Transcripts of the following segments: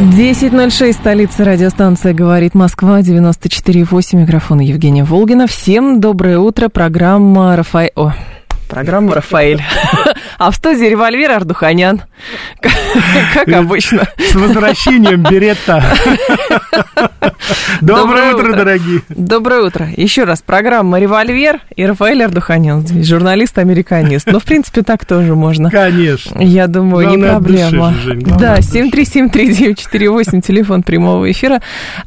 10.06, столица радиостанция «Говорит Москва», 94.8, микрофон Евгения Волгина. Всем доброе утро, программа «Рафаэль». Программа «Рафаэль». А в студии револьвер Ардуханян. Как обычно. С возвращением Беретта. Доброе утро, дорогие. Доброе утро. Еще раз, программа «Револьвер» и Рафаэль Ардуханян, журналист-американист. Ну, в принципе, так тоже можно. Конечно. Я думаю, не проблема. Да, 7373948, телефон прямого эфира.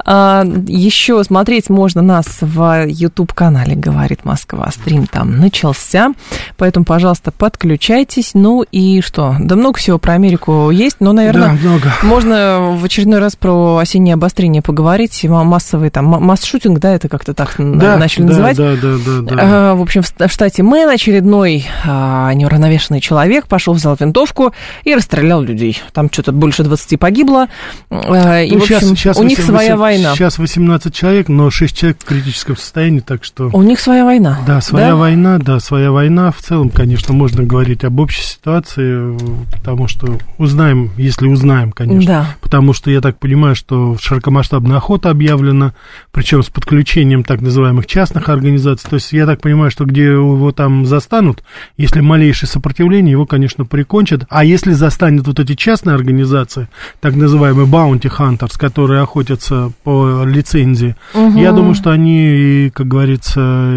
А, еще смотреть можно нас в YouTube-канале «Говорит Москва». Стрим там начался, поэтому, пожалуйста, подключайтесь. Ну и что? Да много всего про Америку есть, но, наверное, да, много. можно в очередной раз про осеннее обострение поговорить. Массовый там, масс-шутинг, да, это как-то так да, начали да, называть. Да, да, да, да. А, в общем, в штате Мэн очередной а, неуравновешенный человек пошел, взял винтовку и расстрелял людей. Там что-то больше 20 погибло. А, и, ну, в общем, сейчас, сейчас у 8, них своя 8, война. Сейчас 18 человек, но 6 человек в критическом состоянии, так что... У них своя война. Да, своя да? война, да, своя война. В целом, конечно, можно говорить об общей ситуации, потому что узнаем, если узнаем, конечно. Да. Потому что я так понимаю, что широкомасштабная охота объявлена, причем с подключением так называемых частных организаций. То есть я так понимаю, что где его там застанут, если малейшее сопротивление, его, конечно, прикончат. А если застанет вот эти частные организации, так называемые bounty hunters, которые охотятся по лицензии, угу. я думаю, что они, как говорится,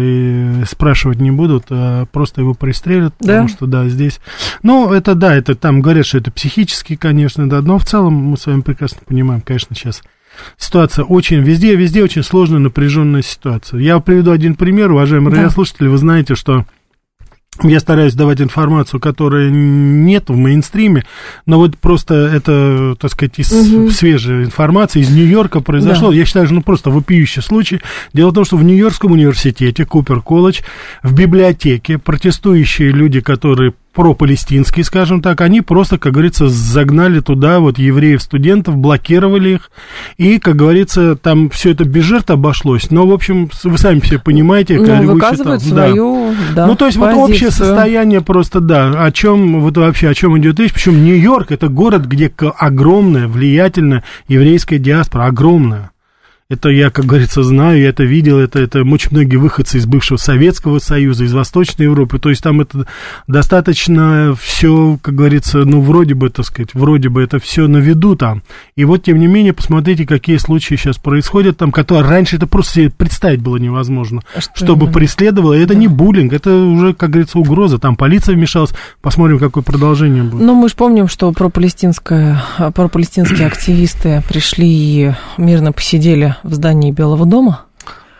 спрашивать не будут, а просто его пристрелят, да? потому что, да, здесь... Ну, это, да, это там говорят, что это психически, конечно, да, но в целом мы с вами прекрасно понимаем, конечно, сейчас ситуация очень, везде, везде очень сложная, напряженная ситуация. Я приведу один пример, уважаемые да. радиослушатели, вы знаете, что я стараюсь давать информацию, которая нет в мейнстриме, но вот просто это, так сказать, из угу. свежей информации из Нью-Йорка произошло. Да. Я считаю, что ну, просто вопиющий случай. Дело в том, что в Нью-Йоркском университете, Купер колледж, в библиотеке протестующие люди, которые пропалестинские, скажем так, они просто, как говорится, загнали туда вот евреев-студентов, блокировали их, и, как говорится, там все это без жертв обошлось, но, в общем, вы сами все понимаете, ну, выказывают свою, да. да, Ну, то есть позицию. вот общее состояние просто, да, о чем, вот вообще, о чем идет речь, причем Нью-Йорк это город, где огромная, влиятельная еврейская диаспора, огромная. Это я, как говорится, знаю, я это видел, это, это очень многие выходцы из бывшего Советского Союза, из Восточной Европы, то есть там это достаточно все, как говорится, ну, вроде бы, так сказать, вроде бы это все на виду там. И вот, тем не менее, посмотрите, какие случаи сейчас происходят там, которые раньше это просто себе представить было невозможно, а что чтобы именно? преследовало. Это да. не буллинг, это уже, как говорится, угроза. Там полиция вмешалась, посмотрим, какое продолжение будет. Ну, мы же помним, что пропалестинские активисты пришли и мирно посидели в здании Белого дома.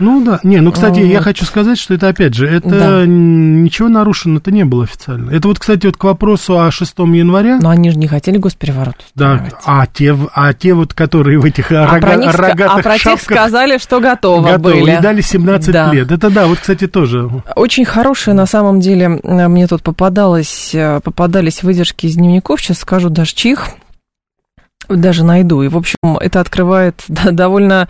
Ну да, не, ну, кстати, вот. я хочу сказать, что это, опять же, это да. ничего нарушено, это не было официально. Это вот, кстати, вот к вопросу о 6 января. Но они же не хотели госпереворот Да, а те, а те вот, которые в этих а рога, про них, рогатых А про шапках, тех сказали, что готовы, готовы были. и дали 17 да. лет. Это да, вот, кстати, тоже. Очень хорошие, на самом деле, мне тут попадалось, попадались выдержки из дневников, сейчас скажу даже чих даже найду. И, в общем, это открывает довольно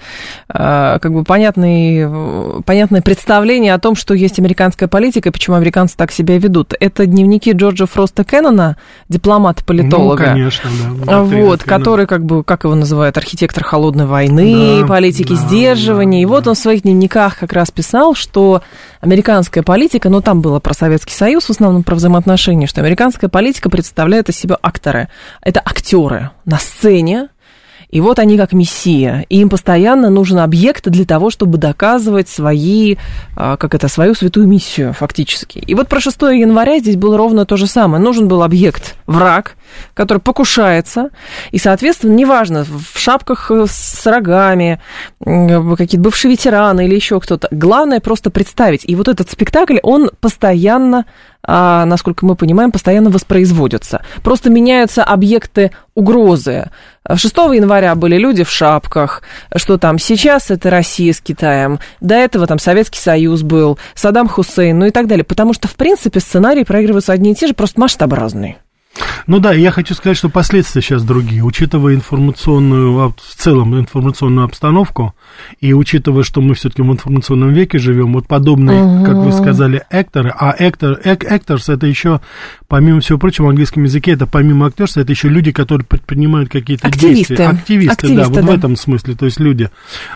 а, как бы понятный, понятное представление о том, что есть американская политика и почему американцы так себя ведут. Это дневники Джорджа Фроста Кеннона, дипломата-политолога. Ну, конечно, да. Вот, который, как бы, как его называют, архитектор холодной войны, да, политики да, сдерживания. Да, и вот он в своих дневниках как раз писал, что американская политика, но там было про Советский Союз, в основном про взаимоотношения, что американская политика представляет из себя акторы. Это актеры на сцене, и вот они как мессия. И им постоянно нужен объект для того, чтобы доказывать свои, а, как это, свою святую миссию фактически. И вот про 6 января здесь было ровно то же самое. Нужен был объект, враг, который покушается, и, соответственно, неважно, в шапках с рогами, какие-то бывшие ветераны или еще кто-то, главное просто представить. И вот этот спектакль, он постоянно а, насколько мы понимаем, постоянно воспроизводятся. Просто меняются объекты угрозы. 6 января были люди в шапках, что там сейчас это Россия с Китаем, до этого там Советский Союз был, Саддам Хусейн, ну и так далее. Потому что, в принципе, сценарии проигрываются одни и те же, просто масштаб разный. Ну да, я хочу сказать, что последствия сейчас другие, учитывая информационную, в целом информационную обстановку, и учитывая, что мы все-таки в информационном веке живем, вот подобные, угу. как вы сказали, акторы, а актор, actors это еще, помимо всего прочего, в английском языке, это помимо актерства, это еще люди, которые предпринимают какие-то действия. Активисты, Активисты, да, вот да. в этом смысле, то есть люди.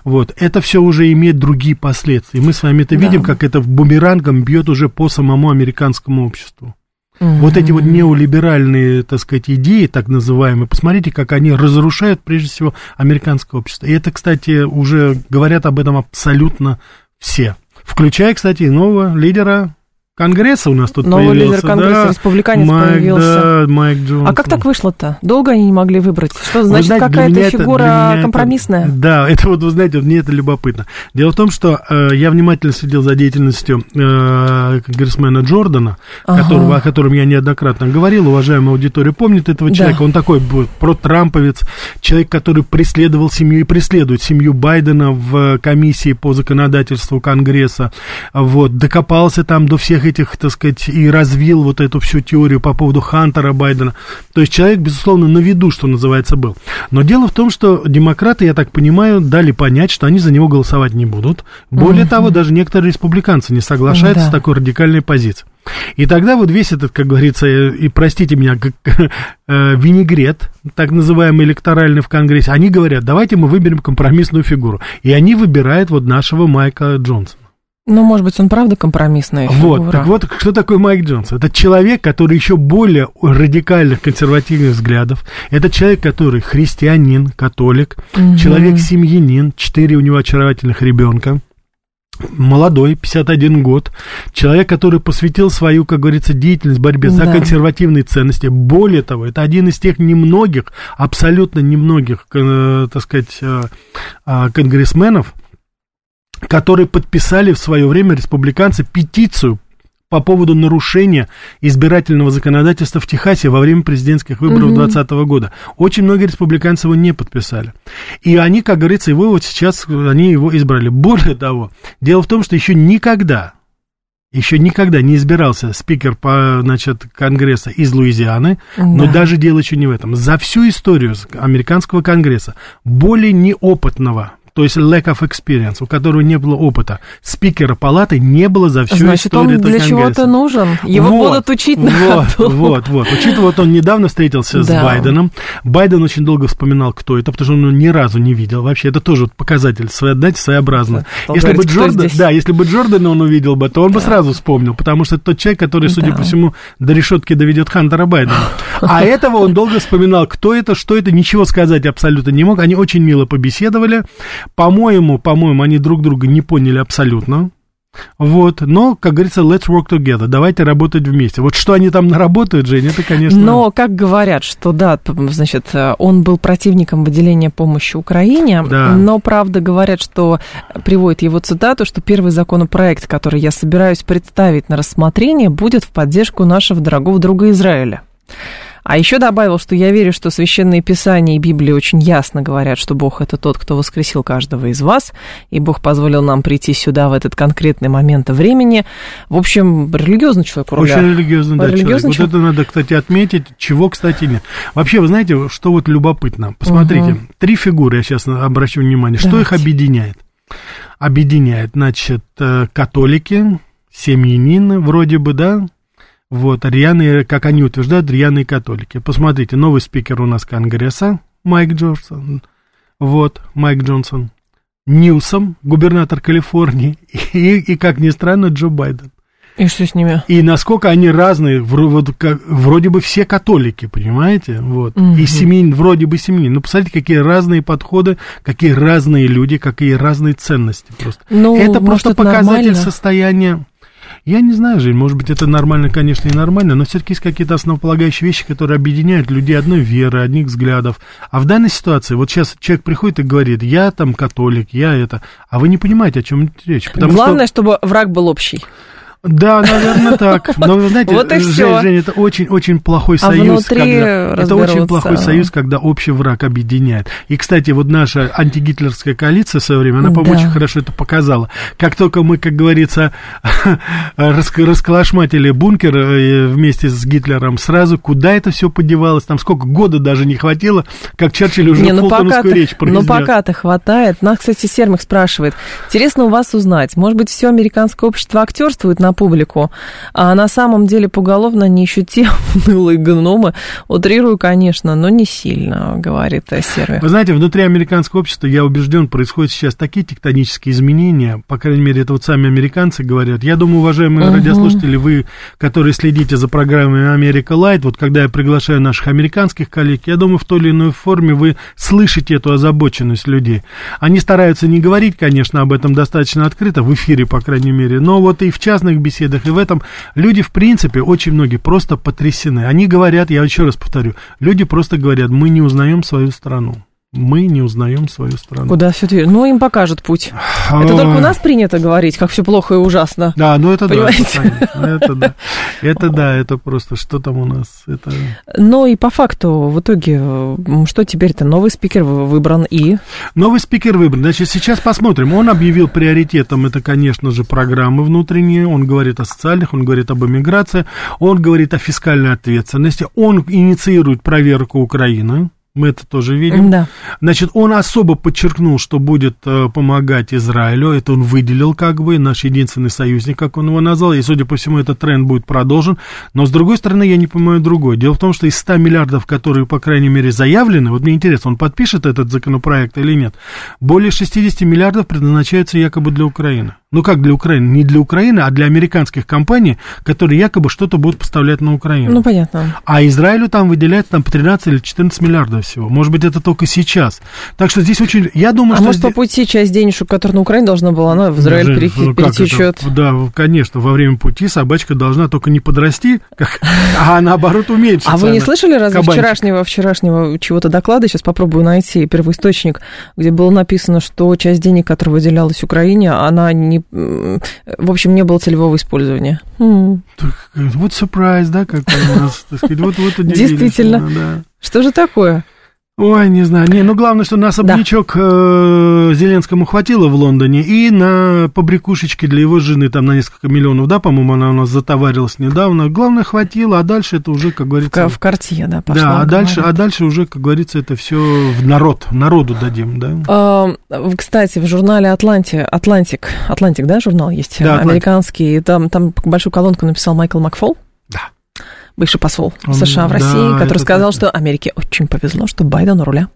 Вот, это все уже имеет другие последствия. Мы с вами это да. видим, как это в бумерангом бьет уже по самому американскому обществу. Угу. Вот эти вот неолиберальные, так сказать, идеи, так называемые, посмотрите, как они разрушают, прежде всего, американское общество. И это, кстати, уже говорят об этом абсолютно все. Включая, кстати, нового лидера Конгресса у нас тут Новый появился. лидер Конгресса, да, республиканец Майк, появился. Да, Майк Джонсон. А как так вышло-то? Долго они не могли выбрать? Что значит, какая-то фигура это, компромиссная? Это, да, это вот, вы знаете, вот мне это любопытно. Дело в том, что э, я внимательно следил за деятельностью э, конгрессмена Джордана, ага. которого, о котором я неоднократно говорил, уважаемая аудитория помнит этого человека. Да. Он такой про-трамповец, человек, который преследовал семью и преследует семью Байдена в комиссии по законодательству Конгресса. Вот, докопался там до всех этих, так сказать, и развил вот эту всю теорию по поводу Хантера Байдена. То есть человек, безусловно, на виду, что называется, был. Но дело в том, что демократы, я так понимаю, дали понять, что они за него голосовать не будут. Более mm-hmm. того, даже некоторые республиканцы не соглашаются mm-hmm. с такой радикальной позицией. И тогда вот весь этот, как говорится, и простите меня, как, э, винегрет, так называемый электоральный в Конгрессе, они говорят, давайте мы выберем компромиссную фигуру. И они выбирают вот нашего Майка Джонсона. Ну, может быть, он правда компромиссная фигура. Вот, так вот, что такое Майк Джонс? Это человек, который еще более радикальных консервативных взглядов. Это человек, который христианин, католик, угу. человек-семьянин, четыре у него очаровательных ребенка молодой, 51 год, человек, который посвятил свою, как говорится, деятельность борьбе да. за консервативные ценности. Более того, это один из тех немногих, абсолютно немногих, э, так сказать, э, э, конгрессменов, которые подписали в свое время республиканцы петицию по поводу нарушения избирательного законодательства в Техасе во время президентских выборов 2020 угу. года. Очень многие республиканцы его не подписали. И они, как говорится, его вот сейчас, они его избрали. Более того, дело в том, что еще никогда, еще никогда не избирался спикер по, значит, Конгресса из Луизианы, да. но даже дело еще не в этом. За всю историю американского Конгресса более неопытного то есть lack of experience, у которого не было опыта. Спикера палаты не было за всю Значит, историю он для чего-то нужен. Его вот, будут учить вот, на ходу. Вот, вот. Учитывая, вот он недавно встретился да. с Байденом. Байден очень долго вспоминал, кто это, потому что он его ни разу не видел. Вообще, это тоже показатель, знаете, своеобразно. если бы Джордан, да, если бы Джордана он увидел бы, то он да. бы сразу вспомнил, потому что это тот человек, который, судя да. по всему, до решетки доведет Хантера Байдена. А этого он долго вспоминал, кто это, что это, ничего сказать абсолютно не мог. Они очень мило побеседовали. По-моему, по-моему, они друг друга не поняли абсолютно. Вот, но, как говорится, let's work together, давайте работать вместе. Вот что они там наработают, Жень, это, конечно... Но, как говорят, что да, значит, он был противником выделения помощи Украине, да. но, правда, говорят, что, приводит его цитату, что первый законопроект, который я собираюсь представить на рассмотрение, будет в поддержку нашего дорогого друга Израиля. А еще добавил, что я верю, что священные писания и Библия очень ясно говорят, что Бог это тот, кто воскресил каждого из вас, и Бог позволил нам прийти сюда в этот конкретный момент времени. В общем, религиозный человек. Очень религиозный, да, религиозный человек. человек. Вот это надо, кстати, отметить, чего, кстати, нет. Вообще, вы знаете, что вот любопытно? Посмотрите, угу. три фигуры, я сейчас обращу внимание, Давайте. что их объединяет? Объединяет, значит, э, католики, семьянины, вроде бы, да, вот, рьяные, как они утверждают, рьяные католики. Посмотрите, новый спикер у нас Конгресса, Майк Джонсон. Вот, Майк Джонсон. Ньюсом, губернатор Калифорнии. И, и, как ни странно, Джо Байден. И что с ними? И насколько они разные, вроде, как, вроде бы все католики, понимаете? Вот. Угу. И семьи, вроде бы семьи. Ну, посмотрите, какие разные подходы, какие разные люди, какие разные ценности просто. Ну, это просто может, показатель нормально. состояния Я не знаю, Жень, может быть, это нормально, конечно, и нормально, но все-таки есть какие-то основополагающие вещи, которые объединяют людей одной веры, одних взглядов. А в данной ситуации, вот сейчас человек приходит и говорит, я там католик, я это, а вы не понимаете, о чем речь. Главное, что... чтобы враг был общий. Да, наверное, так. Но вы знаете, вот Жень, Жень, это очень-очень плохой а союз. Когда, это очень плохой союз, когда общий враг объединяет. И, кстати, вот наша антигитлерская коалиция в свое время, она, по-моему, да. очень хорошо это показала. Как только мы, как говорится, расколошматили бункер э, вместе с Гитлером, сразу куда это все подевалось, там сколько года даже не хватило, как Черчилль уже не, ну фултоновскую речь произнес. Ну пока-то хватает. Нас, кстати, Сермик спрашивает. Интересно у вас узнать, может быть, все американское общество актерствует на публику. А на самом деле поголовно они еще те унылые гномы. Утрирую, конечно, но не сильно, говорит Сервер. Вы знаете, внутри американского общества, я убежден, происходят сейчас такие тектонические изменения, по крайней мере, это вот сами американцы говорят. Я думаю, уважаемые uh-huh. радиослушатели, вы, которые следите за программой Америка Лайт, вот когда я приглашаю наших американских коллег, я думаю, в той или иной форме вы слышите эту озабоченность людей. Они стараются не говорить, конечно, об этом достаточно открыто, в эфире, по крайней мере, но вот и в частных беседах, и в этом люди, в принципе, очень многие просто потрясены. Они говорят, я еще раз повторю, люди просто говорят, мы не узнаем свою страну мы не узнаем свою страну. Куда все движется? Ну, им покажут путь. А, это только у нас принято говорить, как все плохо и ужасно. Да, ну это Понимаете? да, это, да. Это да, это просто, что там у нас? Это... Ну и по факту, в итоге, что теперь-то? Новый спикер выбран и... Новый спикер выбран. Значит, сейчас посмотрим. Он объявил приоритетом, это, конечно же, программы внутренние. Он говорит о социальных, он говорит об эмиграции, он говорит о фискальной ответственности, он инициирует проверку Украины мы это тоже видим. Да. Значит, он особо подчеркнул, что будет э, помогать Израилю. Это он выделил как бы, наш единственный союзник, как он его назвал. И, судя по всему, этот тренд будет продолжен. Но, с другой стороны, я не понимаю другое. Дело в том, что из 100 миллиардов, которые, по крайней мере, заявлены, вот мне интересно, он подпишет этот законопроект или нет, более 60 миллиардов предназначается якобы для Украины. Ну как для Украины? Не для Украины, а для американских компаний, которые якобы что-то будут поставлять на Украину. Ну, понятно. А Израилю там выделяется там по 13 или 14 миллиардов всего. Может быть, это только сейчас. Так что здесь очень... Я думаю, а что... может, здесь... по пути часть денежек, которая на Украину должна была, она в Израиль Даже, перехи... ну, перетечет? Это? Да, конечно, во время пути собачка должна только не подрасти, как... а наоборот уменьшиться. А вы не слышали разве Кабанчик. вчерашнего, вчерашнего чего-то доклада? Сейчас попробую найти первоисточник, где было написано, что часть денег, которая выделялась Украине, она не в общем, не было целевого использования. Вот сюрприз, да, как у нас, так сказать, вот, вот Действительно. Да. Что же такое? Ой, не знаю. Не, ну главное, что на особнячок да. э, Зеленскому хватило в Лондоне, и на побрякушечки для его жены, там на несколько миллионов, да, по-моему, она у нас затоварилась недавно. Главное, хватило, а дальше это уже, как говорится... В, в карте, да, пошла. Да, а дальше, а дальше уже, как говорится, это все в народ, народу дадим, да. А, кстати, в журнале Атланти, Атлантик, Атлантик, да, журнал есть, да, американский, там, там большую колонку написал Майкл Макфол. Да бывший посол США в России, да, который сказал, так. что Америке очень повезло, что Байден у руля.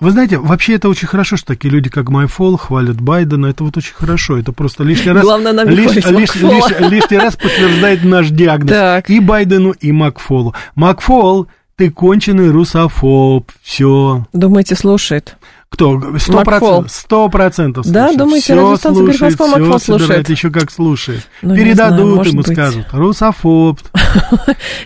Вы знаете, вообще это очень хорошо, что такие люди, как Майфол, хвалят Байдена. Это вот очень хорошо. Это просто лишний раз... Главное, нам лиш, лиш, лиш, лишний раз подтверждает наш диагноз. Так. И Байдену, и Макфолу. Макфол, ты конченый русофоб. Все. Думаете, слушает? Кто? Сто процентов. Сто процентов Да, думаете, радиостанция Грифоскова Макфол слушает? еще как слушает. Ну, Передадут знаю, ему, быть. скажут. Русофоб.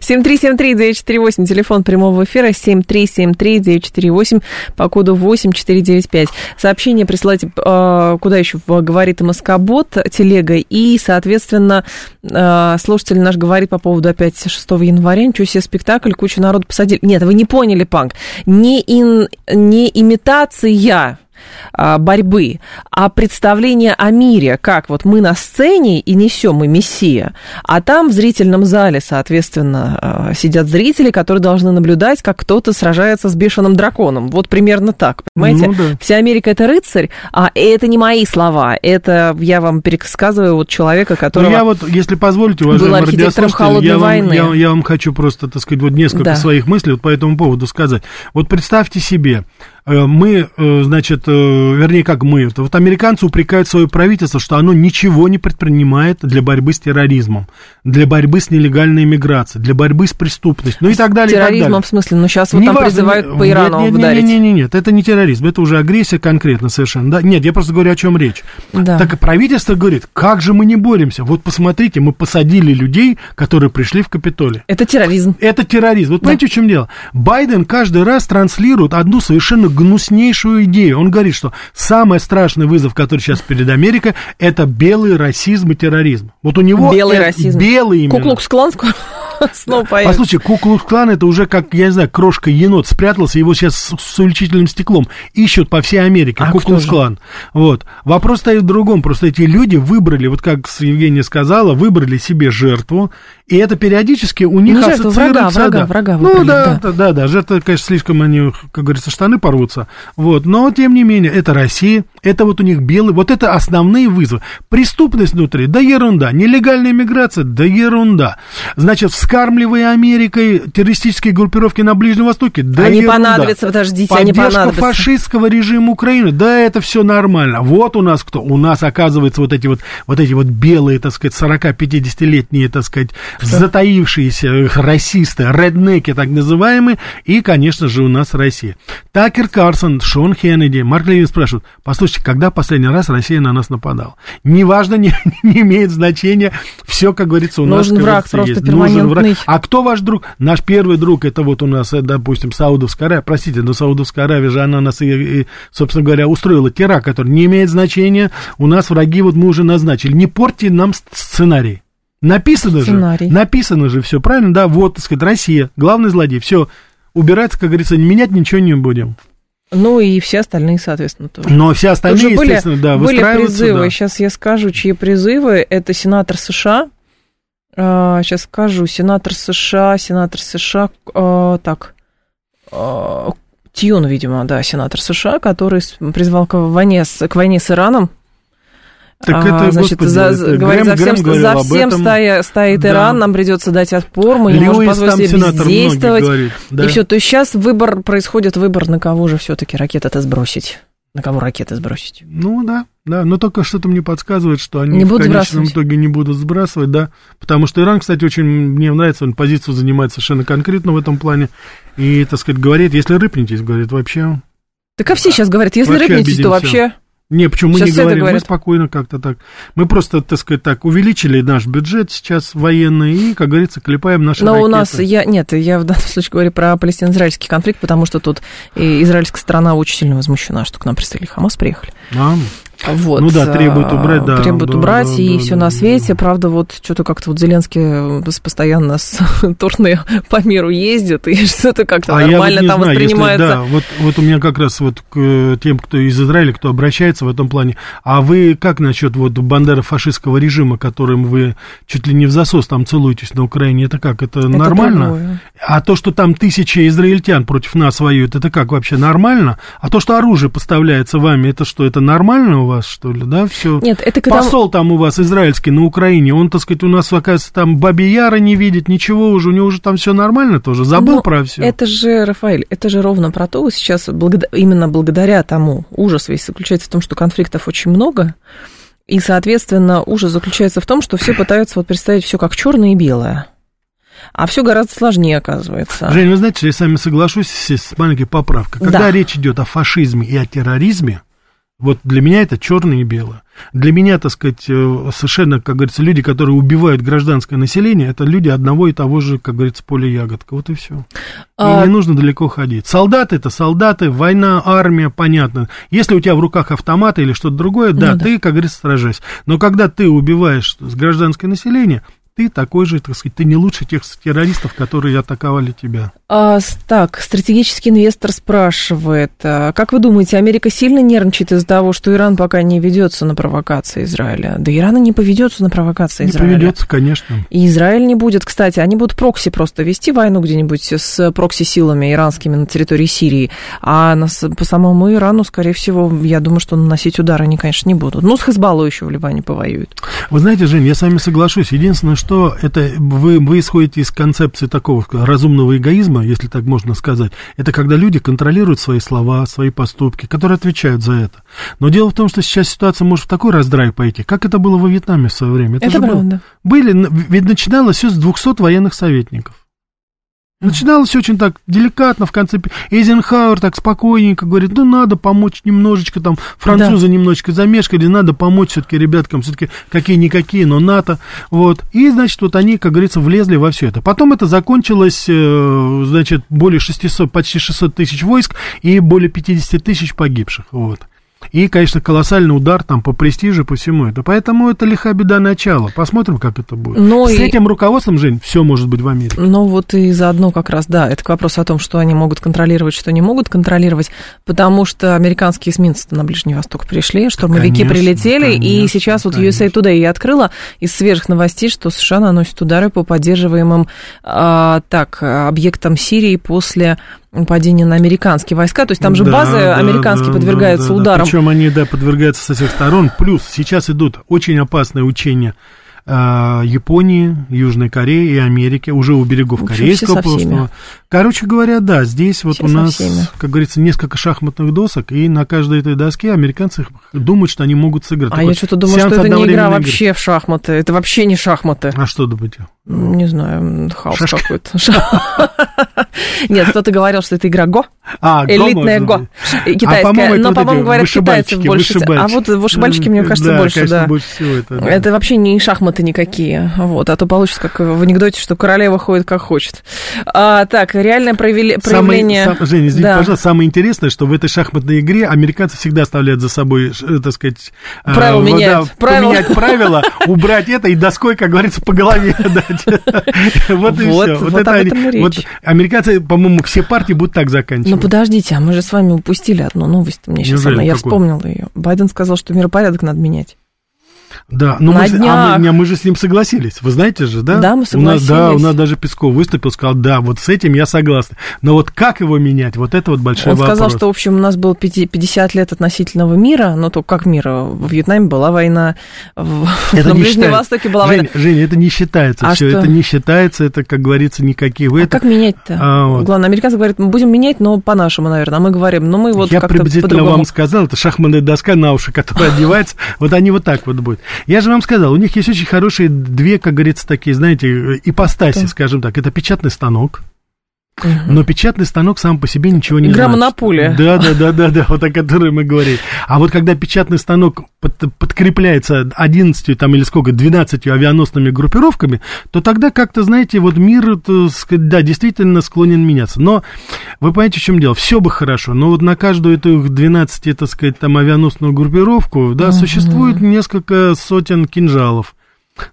7373948, телефон прямого эфира, 7373948, по коду 8495. Сообщение присылайте, э, куда еще, говорит МСК-бот, телега, и, соответственно, э, слушатель наш говорит по поводу опять 6 января, ничего себе спектакль, кучу народу посадили. Нет, вы не поняли, Панк, не, ин, не имитация я а, борьбы, а представление о мире, как вот мы на сцене и несем мы мессия, а там в зрительном зале, соответственно, а, сидят зрители, которые должны наблюдать, как кто-то сражается с бешеным драконом. Вот примерно так, понимаете? Ну, да. Вся Америка это рыцарь, а это не мои слова, это я вам пересказываю вот человека, который ну, я вот, если позволите, уважаемый холодной я войны. Вам, я, я вам хочу просто, так сказать, вот несколько да. своих мыслей вот по этому поводу сказать. Вот представьте себе, мы, э, значит, вернее, как мы, вот американцы упрекают свое правительство, что оно ничего не предпринимает для борьбы с терроризмом, для борьбы с нелегальной иммиграцией, для борьбы с преступностью, ну и так далее. Терроризмом так далее. в смысле, ну сейчас вот не там важно, призывают по Ирану нет, нет, ударить. Нет, нет, нет, это не терроризм, это уже агрессия конкретно совершенно. Да? Нет, я просто говорю, о чем речь. Да. Так и правительство говорит, как же мы не боремся? Вот посмотрите, мы посадили людей, которые пришли в Капитолий. Это терроризм. Это терроризм. Вот да. понимаете, в чем дело? Байден каждый раз транслирует одну совершенно гнуснейшую идею. Он говорит, что самый страшный вызов, который сейчас перед Америкой, это белый расизм и терроризм. Вот у него белый расизм. Белый именно. Куклукс-клан снова появится. Послушайте, Куклукс-клан это уже как, я не знаю, крошка-енот спрятался, его сейчас с, с увеличительным стеклом ищут по всей Америке. А Куклукс-клан. Вот. Вопрос стоит в другом. Просто эти люди выбрали, вот как Евгения сказала, выбрали себе жертву, и это периодически у них Не жертву, врага, врага, да. врага выбрали, Ну да, да, да, да, жертва, конечно, слишком они, как говорится, штаны порвутся. Вот. Но, тем не менее, это Россия, это вот у них белый, вот это основные вызовы. Преступность внутри, да ерунда. Нелегальная миграция, да ерунда. Значит, вскармливая Америкой террористические группировки на Ближнем Востоке, да Они ерунда. понадобятся, подождите, Поддержка они понадобятся. фашистского режима Украины, да это все нормально. Вот у нас кто? У нас, оказывается, вот эти вот, вот эти вот белые, так сказать, 40-50-летние, так сказать? Затаившиеся расисты, реднеки так называемые, и, конечно же, у нас Россия. Такер Карсон, Шон Хеннеди, Марк Левин спрашивают, послушайте, когда последний раз Россия на нас нападала? Неважно, не, не имеет значения, все, как говорится, у Нужен нас враг просто есть. Нужен враг. А кто ваш друг? Наш первый друг, это вот у нас, допустим, Саудовская Аравия, простите, но Саудовская Аравия же, она нас, и, и, собственно говоря, устроила теракт, который не имеет значения, у нас враги вот мы уже назначили. Не портите нам сценарий. Написано Сценарий. же, написано же все, правильно, да, вот, так сказать, Россия, главный злодей, все, убираться, как говорится, менять ничего не будем. Ну и все остальные, соответственно, тоже. Но все остальные, тоже естественно, были, да, были призывы. Да. Сейчас я скажу, чьи призывы. Это сенатор США. А, сейчас скажу. Сенатор США, сенатор США. А, так. А, Тьюн, видимо, да, сенатор США, который призвал к войне с, к войне с Ираном. Так это, а, значит, господи, за, это говорит, Грэм, за всем, Грэм за всем стоя, стоит да. Иран, нам придется дать отпор, мы не Льюис можем позволить себе бездействовать. Говорит, да. И все, то есть сейчас выбор, происходит выбор, на кого же все-таки ракеты-то сбросить. На кого ракеты сбросить? Ну да, да, но только что-то мне подсказывает, что они не в конечном итоге не будут сбрасывать, да, потому что Иран, кстати, очень мне нравится, он позицию занимает совершенно конкретно в этом плане, и, так сказать, говорит, если рыпнетесь, говорит, вообще... Так а все сейчас говорят, если рыпнетесь, то вообще... Не, почему мы не говорим, мы спокойно как-то так. Мы просто, так сказать, так увеличили наш бюджет сейчас военный и, как говорится, клепаем наши Но ракеты. у нас, я, нет, я в данном случае говорю про палестино-израильский конфликт, потому что тут израильская сторона очень сильно возмущена, что к нам представили Хамас, приехали. А, вот. Ну да, требуют убрать, да. Требуют да, убрать, да, и да, все да, на свете. Да. Правда, вот что-то как-то вот Зеленский постоянно с турне по миру ездит, и что-то как-то а нормально вот там знаю, воспринимается. Если, да, вот, вот у меня как раз вот к тем, кто из Израиля, кто обращается в этом плане. А вы как насчет вот бандера фашистского режима, которым вы чуть ли не в засос там целуетесь на Украине? Это как? Это, это нормально? Другое. А то, что там тысячи израильтян против нас воюют, это как вообще нормально? А то, что оружие поставляется вами, это что, это нормально у вас, что ли, да? все. Нет, это когда... Посол там у вас израильский на Украине, он, так сказать, у нас, оказывается, там Баби Яра не видит, ничего уже, у него уже там все нормально тоже, забыл Но про все. Это же, Рафаэль, это же ровно про то, сейчас благо... именно благодаря тому, ужас весь заключается в том, что конфликтов очень много, и, соответственно, ужас заключается в том, что все пытаются вот представить все как черное и белое. А все гораздо сложнее, оказывается. Жень, вы знаете, я с вами соглашусь с маленькой поправкой. Когда да. речь идет о фашизме и о терроризме, вот для меня это черное и белое. Для меня, так сказать, э, совершенно, как говорится, люди, которые убивают гражданское население, это люди одного и того же, как говорится, поля ягодка. Вот и все. А... И не нужно далеко ходить. Солдаты это солдаты, война, армия, понятно. Если у тебя в руках автомат или что-то другое, да, ну, да, ты, как говорится, сражайся. Но когда ты убиваешь гражданское население, ты такой же, так сказать, ты не лучше тех террористов, которые атаковали тебя. А, так, стратегический инвестор спрашивает, а, как вы думаете, Америка сильно нервничает из-за того, что Иран пока не ведется на провокации Израиля? Да Иран и не поведется на провокации не Израиля. Не поведется, конечно. И Израиль не будет, кстати, они будут прокси просто вести войну где-нибудь с прокси-силами иранскими на территории Сирии, а на, по самому Ирану, скорее всего, я думаю, что наносить удары они, конечно, не будут. Ну, с Хезбаллой еще в Ливане повоюют. Вы знаете, Жень, я с вами соглашусь. Единственное, что что это вы, вы исходите из концепции такого разумного эгоизма, если так можно сказать. Это когда люди контролируют свои слова, свои поступки, которые отвечают за это. Но дело в том, что сейчас ситуация может в такой раздрай пойти, как это было во Вьетнаме в свое время. Это, это правда. Было, были, ведь начиналось все с 200 военных советников. Начиналось очень так деликатно, в конце Эйзенхауэр так спокойненько говорит, ну, надо помочь немножечко, там, французы да. немножечко замешкали, надо помочь все-таки ребяткам, все-таки какие-никакие, но НАТО, вот. И, значит, вот они, как говорится, влезли во все это. Потом это закончилось, э, значит, более 600, почти 600 тысяч войск и более 50 тысяч погибших, вот. И, конечно, колоссальный удар там по престижу, по всему это. Поэтому это лиха беда начала. Посмотрим, как это будет. Но С и... этим руководством, Жень, все может быть в Америке. Ну вот и заодно как раз, да, это к вопросу о том, что они могут контролировать, что не могут контролировать, потому что американские эсминцы на Ближний Восток пришли, штурмовики конечно, прилетели, конечно, и сейчас вот конечно. USA Today я открыла из свежих новостей, что США наносят удары по поддерживаемым а, так, объектам Сирии после нападение на американские войска. То есть там же да, базы да, американские да, подвергаются да, да, ударам. Причем они, да, подвергаются со всех сторон. Плюс сейчас идут очень опасные учения Японии, Южной Кореи и Америки, уже у берегов общем, Корейского полуострова. Короче говоря, да, здесь вот все у нас, как говорится, несколько шахматных досок, и на каждой этой доске американцы думают, что они могут сыграть. А Такой я что-то думаю, что это не игра вообще игры. в шахматы, это вообще не шахматы. А что думаете? Не знаю, хаос какой-то. Нет, кто-то говорил, что это игра Го. А, Элитная Го. Китайская. А, Но, по-моему, говорят, китайцев больше. А вот вышибальщики, мне кажется, больше, да. Это вообще не шахматы никакие. Вот, а то получится, как в анекдоте, что королева ходит как хочет. А, так, реальное проявление... Женя, извините, пожалуйста, самое интересное, что в этой шахматной игре американцы всегда оставляют за собой, э, так сказать... Правила меняют. Поменять правила, убрать это и доской, как говорится, по голове дать. Вот и все. Вот это Вот американцы, по-моему, все партии будут так заканчивать. Ну подождите, а мы же с вами упустили одну новость. Мне сейчас она, я вспомнила ее. Байден сказал, что миропорядок надо менять. Да, но мы, а мы, мы же с ним согласились. Вы знаете же, да? Да, мы согласились. У нас, да, у нас даже Песков выступил, сказал, да, вот с этим я согласен. Но вот как его менять, вот это вот большой Он вопрос. Он сказал, что, в общем, у нас было 50 лет относительного мира, но то как мира? В Вьетнаме была война, в, это на Ближнем считается. Востоке была Жень, война. Женя, это не считается, а все что? это не считается, это, как говорится, никакие... Вы а это... как менять-то? А, вот. Главное, американцы говорят, мы будем менять, но по-нашему, наверное, а мы говорим, ну мы вот Я приблизительно вам сказал, это шахматная доска на уши, которая одевается, вот они вот так вот будут. Я же вам сказал, у них есть очень хорошие две, как говорится, такие, знаете, ипостаси, скажем так. Это печатный станок. Угу. Но печатный станок сам по себе ничего не Игра значит. монополия. Да, да, да, да, да, вот о которой мы говорили. А вот когда печатный станок под, подкрепляется 11 там или сколько, 12 авианосными группировками, то тогда как-то, знаете, вот мир, да, действительно склонен меняться. Но вы понимаете, в чем дело? Все бы хорошо, но вот на каждую эту 12, так сказать, там авианосную группировку, да, угу. существует несколько сотен кинжалов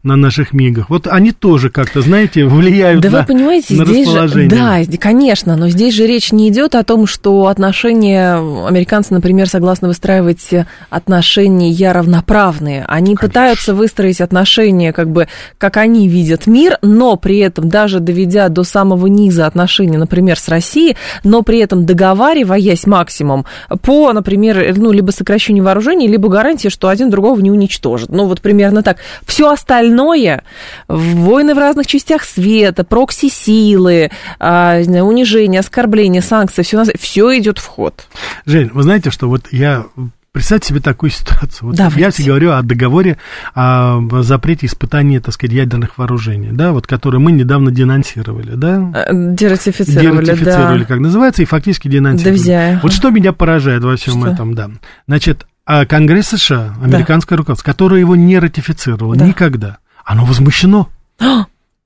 на наших мигах. Вот они тоже как-то, знаете, влияют да на, вы понимаете, на здесь расположение. Же, да, конечно, но здесь же речь не идет о том, что отношения американцы, например, согласны выстраивать отношения равноправные. Они конечно. пытаются выстроить отношения, как бы, как они видят мир, но при этом даже доведя до самого низа отношений, например, с Россией, но при этом договариваясь максимум по, например, ну, либо сокращению вооружений, либо гарантии, что один другого не уничтожит. Ну, вот примерно так. Все остальное остальное, войны в разных частях света, прокси-силы, а, унижение, оскорбление, санкции, все, все идет в ход. Жень, вы знаете, что вот я Представьте себе такую ситуацию. Вот Давайте. я тебе говорю о договоре о запрете испытания, так сказать, ядерных вооружений, да, вот который мы недавно денонсировали, да? Э, дератифицировали, Дератифицировали, да. как называется, и фактически денонсировали. Да вот что меня поражает во всем что? этом, да. Значит, а Конгресс США, американское да. руководство, которое его не ратифицировало да. никогда, оно возмущено. да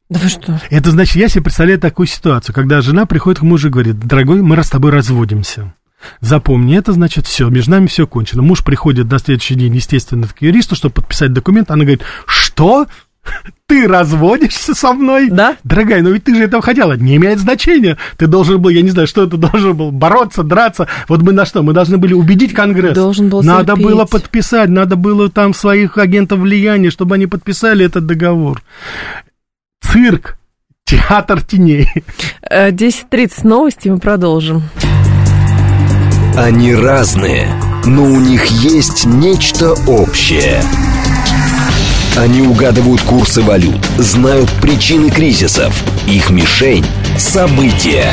вы что? Это значит, я себе представляю такую ситуацию, когда жена приходит к мужу и говорит, дорогой, мы с тобой разводимся. Запомни, это значит все, между нами все кончено. Муж приходит на следующий день, естественно, к юристу, чтобы подписать документ. Она говорит, что? Ты разводишься со мной? Да. Дорогая, но ведь ты же этого хотела. Не имеет значения. Ты должен был, я не знаю, что ты должен был, бороться, драться. Вот мы на что? Мы должны были убедить Конгресс. Должен был Надо терпеть. было подписать, надо было там своих агентов влияния, чтобы они подписали этот договор. Цирк. Театр теней. 10.30 э, новости, мы продолжим. Они разные, но у них есть нечто общее – Они угадывают курсы валют, знают причины кризисов. Их мишень – события.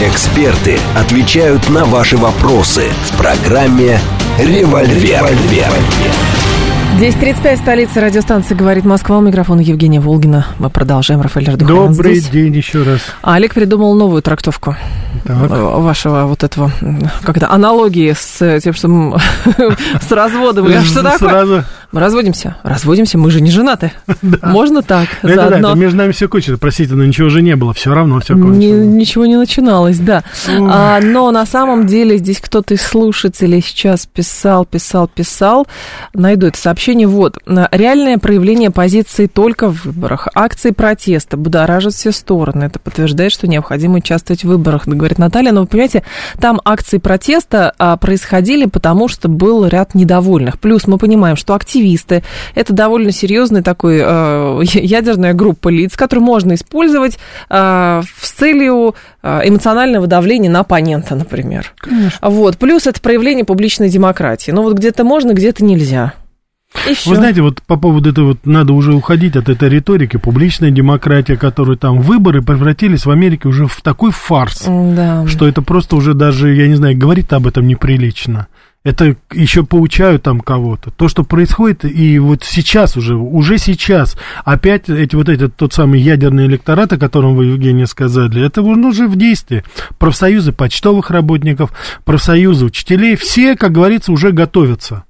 Эксперты отвечают на ваши вопросы в программе «Револьвер». 10.35, столица радиостанции «Говорит Москва». У микрофона Евгения Волгина. Мы продолжаем. Рафаэль Ардуханин Добрый здесь. день еще раз. А Олег придумал новую трактовку Так. вашего вот этого, как это, аналогии с тем, что с разводом. Что такое? Мы разводимся. Разводимся, мы же не женаты. Можно так, Ну, да, между нами все кончено. Простите, но ничего же не было. Все равно все кончено. ничего не начиналось, да. А, но на самом деле здесь кто-то из слушателей сейчас писал, писал, писал. Найду это сообщение. Вот. Реальное проявление позиции только в выборах. Акции протеста будоражат все стороны. Это подтверждает, что необходимо участвовать в выборах, говорит Наталья. Но вы понимаете, там акции протеста а, происходили, потому что был ряд недовольных. Плюс мы понимаем, что активисты это довольно серьезный такой э, ядерная группа лиц, которую можно использовать э, с целью э, эмоционального давления на оппонента, например. Вот. Плюс это проявление публичной демократии. Ну вот где-то можно, где-то нельзя. Всё. Вы знаете, вот по поводу этого, вот надо уже уходить от этой риторики, публичная демократия, которую там выборы превратились в Америке уже в такой фарс, Да. что это просто уже даже, я не знаю, говорить об этом неприлично. Это еще поучают там кого-то. То, что происходит, и вот сейчас уже, уже сейчас, опять эти вот этот тот самый ядерный электорат, о котором вы, Евгения, сказали, это он уже в действии. Профсоюзы почтовых работников, профсоюзы учителей, все, как говорится, уже готовятся.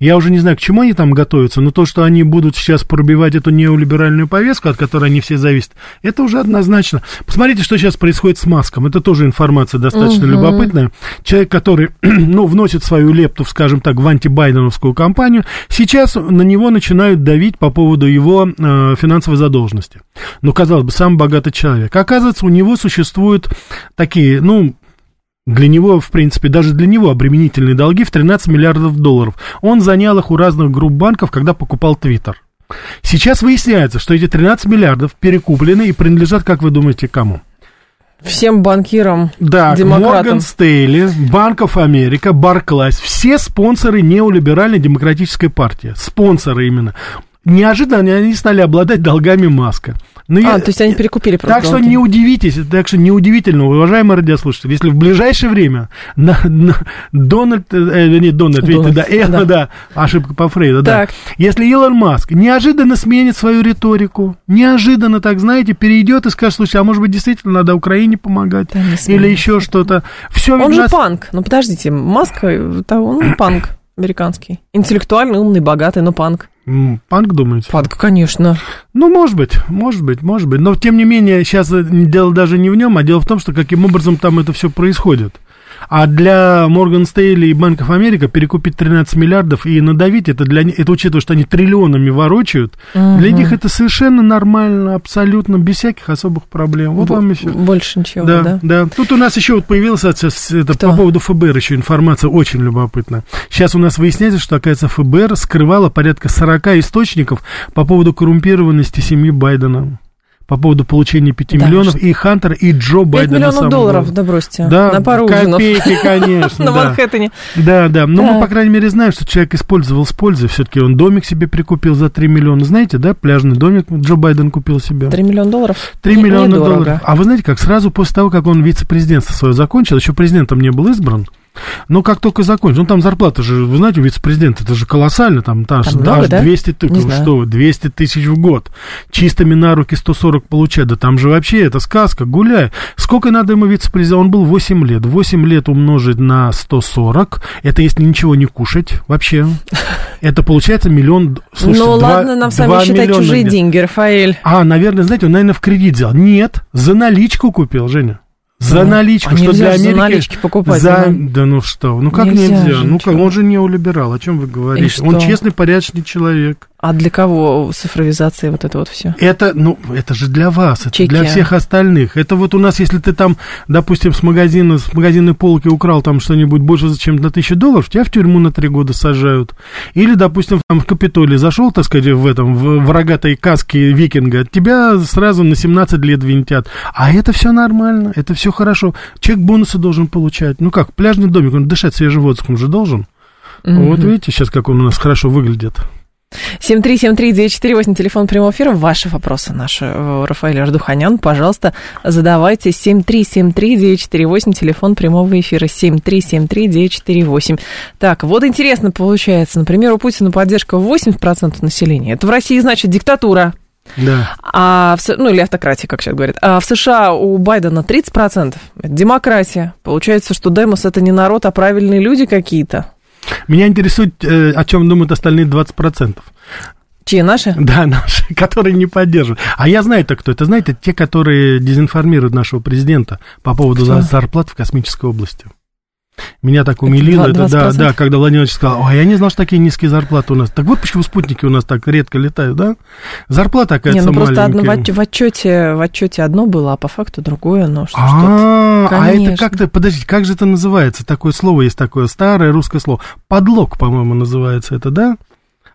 Я уже не знаю, к чему они там готовятся, но то, что они будут сейчас пробивать эту неолиберальную повестку, от которой они все зависят, это уже однозначно. Посмотрите, что сейчас происходит с Маском. Это тоже информация достаточно Мгм. любопытная. Человек, который, ну, вносит свою лепту, скажем так, в антибайденовскую кампанию, сейчас на него начинают давить по поводу его э, финансовой задолженности. Ну, казалось бы, самый богатый человек. Оказывается, у него существуют такие, ну, для него, в принципе, даже для него обременительные долги в 13 миллиардов долларов. Он занял их у разных групп банков, когда покупал Твиттер. Сейчас выясняется, что эти 13 миллиардов перекуплены и принадлежат, как вы думаете, кому? Всем банкирам, Да, демократам. Морган Стейли, Банков Америка, Барклайс, все спонсоры неолиберальной демократической партии. Спонсоры именно. Неожиданно они стали обладать долгами Маска. Но А, я- то есть они перекупили просто так что не удивитесь, так что неудивительно, уважаемые радиослушатели, если в ближайшее время на, на Дональд, э, не Дональд, видите, Дональд, да, э, да. да. ошибка по Фрейду, да. Если Илон Маск неожиданно сменит свою риторику, неожиданно, так знаете, перейдет и скажет, слушай, а может быть действительно надо Украине помогать Да или еще что-то, все Он же панк. Ну, подождите, Маска, это он панк американский. Интеллектуальный, умный, богатый, но панк. Панк, думаете? Панк, конечно. Ну, может быть, может быть, может быть. Но, тем не менее, сейчас дело даже не в нем, а дело в том, что каким образом там это все происходит. А для Морган Стейли и Банков Америка перекупить 13 миллиардов и надавить, это, для, них- это учитывая, что они триллионами ворочают, для них это совершенно нормально, абсолютно, без всяких особых проблем. Вот Бо- вам все. Больше ничего, Да, да? да, Тут у нас еще вот появилась это, Кто? по поводу ФБР еще информация очень любопытная. Сейчас у нас выясняется, что, оказывается, ФБР скрывала порядка 40 источников по поводу коррумпированности семьи Байдена. По поводу получения 5 Да, миллионов и Хантера, и Джо 5 Байдена. миллионов самого. долларов, да бросьте, Да, на пару ужинов копейки, конечно, на. Манхэттене. Да, да. Но мы, по крайней мере, знаем, что человек использовал с пользой. Все-таки он домик себе прикупил за 3 миллиона. Знаете, да, пляжный домик Джо Байден купил себе. 3 миллиона долларов? 3 Не- миллиона долларов. А вы знаете, как сразу после того, как он вице-президентство свое закончил, еще президентом не был избран, но как только закончил, ну там зарплата же, вы знаете, у вице-президента, это же колоссально, там, там, Там аж да? 200 тысяч, ну что вы, 200 тысяч в год, чистыми на руки 140 получает, да там же вообще это сказка, гуляй. Сколько надо ему вице-президента? Он был 8 лет, 8 лет умножить на 140, это если ничего не кушать вообще, это получается миллион, слушайте, ну два- ладно, нам с вами два считать чужие где- деньги, Рафаэль. а, наверное, знаете, он, наверное, в кредит взял. Нет, за наличку купил, Женя. За Ну, наличку, а что для же за Америки... налички покупать, За... да. Да ну что, ну как Нельзя нельзя? ну как, он же неолиберал, о чем вы говорите? Он честный, порядочный человек. А для кого цифровизация вот это вот все? Это, ну, это же для вас, это Чеки. для всех остальных. Это вот у нас, если ты там, допустим, с магазина, с магазинной полки украл там что-нибудь больше, чем на тысячу долларов, тебя в тюрьму на три года сажают. Или, допустим, там в Капитолий зашел, так сказать, в этом, в, в рогатой каске викинга, тебя сразу на 17 лет винтят. А это все нормально, это все хорошо. Человек бонусы должен получать. Ну как, пляжный домик, он дышать свежим воздухом же должен. Вот видите сейчас, как он у нас хорошо выглядит. 7373948, телефон прямого эфира. Ваши вопросы наши, э, Рафаэль Ардуханян, пожалуйста, задавайте. 7373948, телефон прямого эфира. 7373948. Так, вот интересно получается. Например, у Путина поддержка 80% населения. Это в России значит диктатура. Да. А в, ну, или автократия, как сейчас говорят. А в США у Байдена 30%. Это демократия. Получается, что Демос это не народ, а правильные люди какие-то. Меня интересует, э, о чем думают остальные 20%. Чьи, наши? Да, наши, которые не поддерживают. А я знаю это кто. Это, знаете, те, которые дезинформируют нашего президента по поводу Кто? зарплат в космической области. Меня так умилило, Это это, да, 20%? да, когда Владимир Владимирович сказал, ой, я не знал, что такие низкие зарплаты у нас. Так вот почему спутники у нас так редко летают, да? Зарплата, Не, оказывается, ну просто одно, в, в, отчете, в отчете одно было, а по факту другое, но что, что А, а это как-то, подождите, как же это называется? Такое слово есть такое старое русское слово. Подлог, по-моему, называется это, да?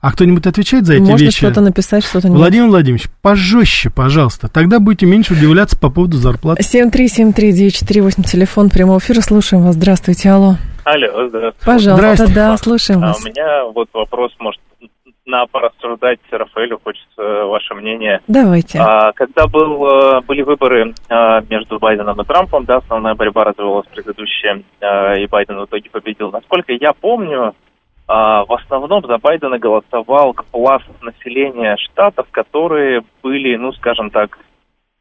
А кто-нибудь отвечает за эти Можно вещи? что-то написать, что-то нет. Владимир Владимирович, пожестче, пожалуйста. Тогда будете меньше удивляться по поводу зарплат. 7373948, телефон прямого эфира, слушаем вас. Здравствуйте, алло. Алло, здравствуйте. Пожалуйста, Здрасте. да, слушаем А вас. у меня вот вопрос, может, на порассуждать Рафаэлю, хочется ваше мнение. Давайте. А, когда был, э, были выборы а, между Байденом и Трампом, да, основная борьба развивалась предыдущая, а, и Байден в итоге победил. Насколько я помню, а, в основном за Байдена голосовал пласт населения штатов, которые были, ну, скажем так,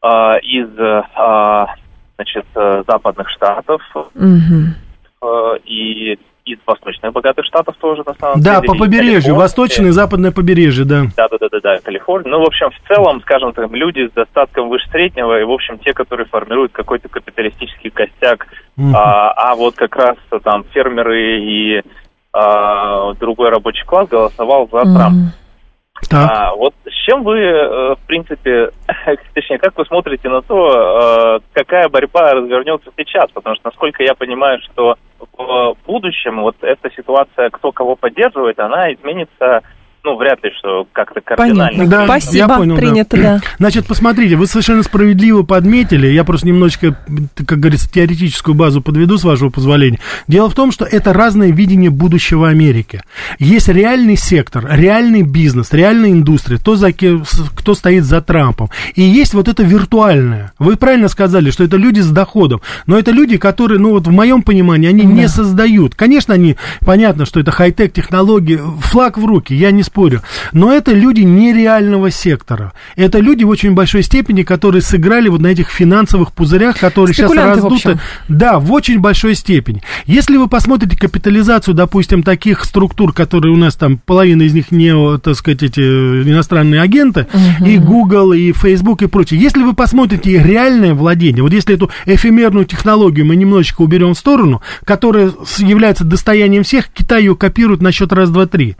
а, из а, значит, э, западных штатов э, и из восточных богатых штатов тоже, на самом Да, деле. по и побережью, восточное и западное побережье, да. Да, да, да, да, да, Калифорния. Ну, в общем, в целом, скажем так, люди с достатком выше среднего, и, в общем, те, которые формируют какой-то капиталистический костяк, Мгм. а, а вот как раз там фермеры и а, другой рабочий класс голосовал за Трампа. Мгм. Так. А, вот с чем вы, э, в принципе, точнее, как вы смотрите на то, э, какая борьба развернется сейчас? Потому что, насколько я понимаю, что в будущем вот эта ситуация, кто кого поддерживает, она изменится, ну, вряд ли, что как-то кардинально. Понятно. Да, Спасибо, я понял, да. принято, да. Значит, посмотрите, вы совершенно справедливо подметили, я просто немножечко, как говорится, теоретическую базу подведу, с вашего позволения. Дело в том, что это разное видение будущего Америки. Есть реальный сектор, реальный бизнес, реальная индустрия, то, за кто стоит за Трампом. И есть вот это виртуальное. Вы правильно сказали, что это люди с доходом, но это люди, которые, ну вот в моем понимании, они не создают. Конечно, они, понятно, что это хай-тек технологии, флаг в руки, я не спорю. Но это люди нереального сектора. Это люди в очень большой степени, которые сыграли вот на этих финансовых пузырях, которые сейчас в раздуты. общем. Да, в очень большой степени. Если вы посмотрите капитализацию, допустим, таких структур, которые у нас там, половина из них не, так сказать, эти э, иностранные агенты, и Google, и Facebook, и прочее. Если вы посмотрите их реальное владение, вот если эту эфемерную технологию мы немножечко уберем в сторону, которая является достоянием всех, Китай ее копирует на счет раз, два, три,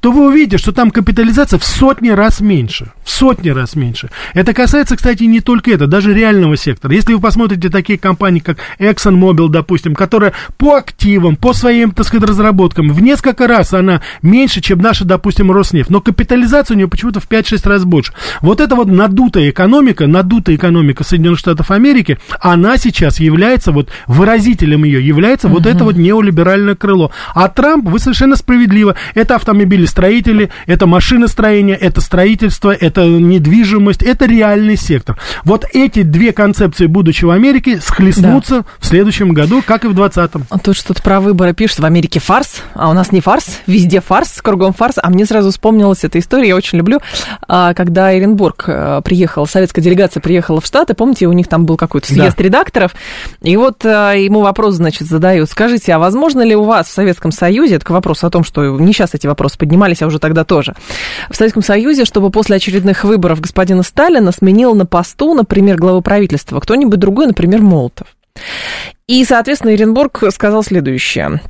то вы увидите, что там капитализация в сотни раз меньше. В сотни раз меньше. Это касается, кстати, не только это, даже реального сектора. Если вы посмотрите такие компании, как ExxonMobil, допустим, которая по активам, по своим, так сказать, разработкам, в несколько раз она меньше, чем наша, допустим, Роснефть. Но капитализация у нее почему-то в 5-6 раз больше. Вот эта вот надутая экономика, надутая экономика Соединенных Штатов Америки, она сейчас является, вот выразителем ее является вот это вот неолиберальное крыло. А Трамп, вы совершенно справедливо, это автомобилестроители, это машиностроение, это строительство, это недвижимость, это реальный сектор. Вот эти две концепции будущего Америки схлестнутся в следующем году, как и в 2020. А Тут что-то про выборы пишут. В Америке фарс, а у нас не фарс. Везде фарс, кругом фарс. А мне сразу вспомнилась эта история, я очень люблю. а, Когда Эренбург э, приехал, советская делегация приехала в Штаты, помните, у них там был какой-то съезд Да. редакторов, и вот э, ему вопрос, значит, задают. Скажите, а возможно ли у вас в Советском Союзе, это к вопросу о том, что не сейчас эти вопросы поднимались, а уже тогда тоже, в Советском Союзе, чтобы после очередных выборов господина Сталина сменил на посту, например, главы правительства кто-нибудь другой, например, Молотов? И, соответственно, Эренбург сказал следующее.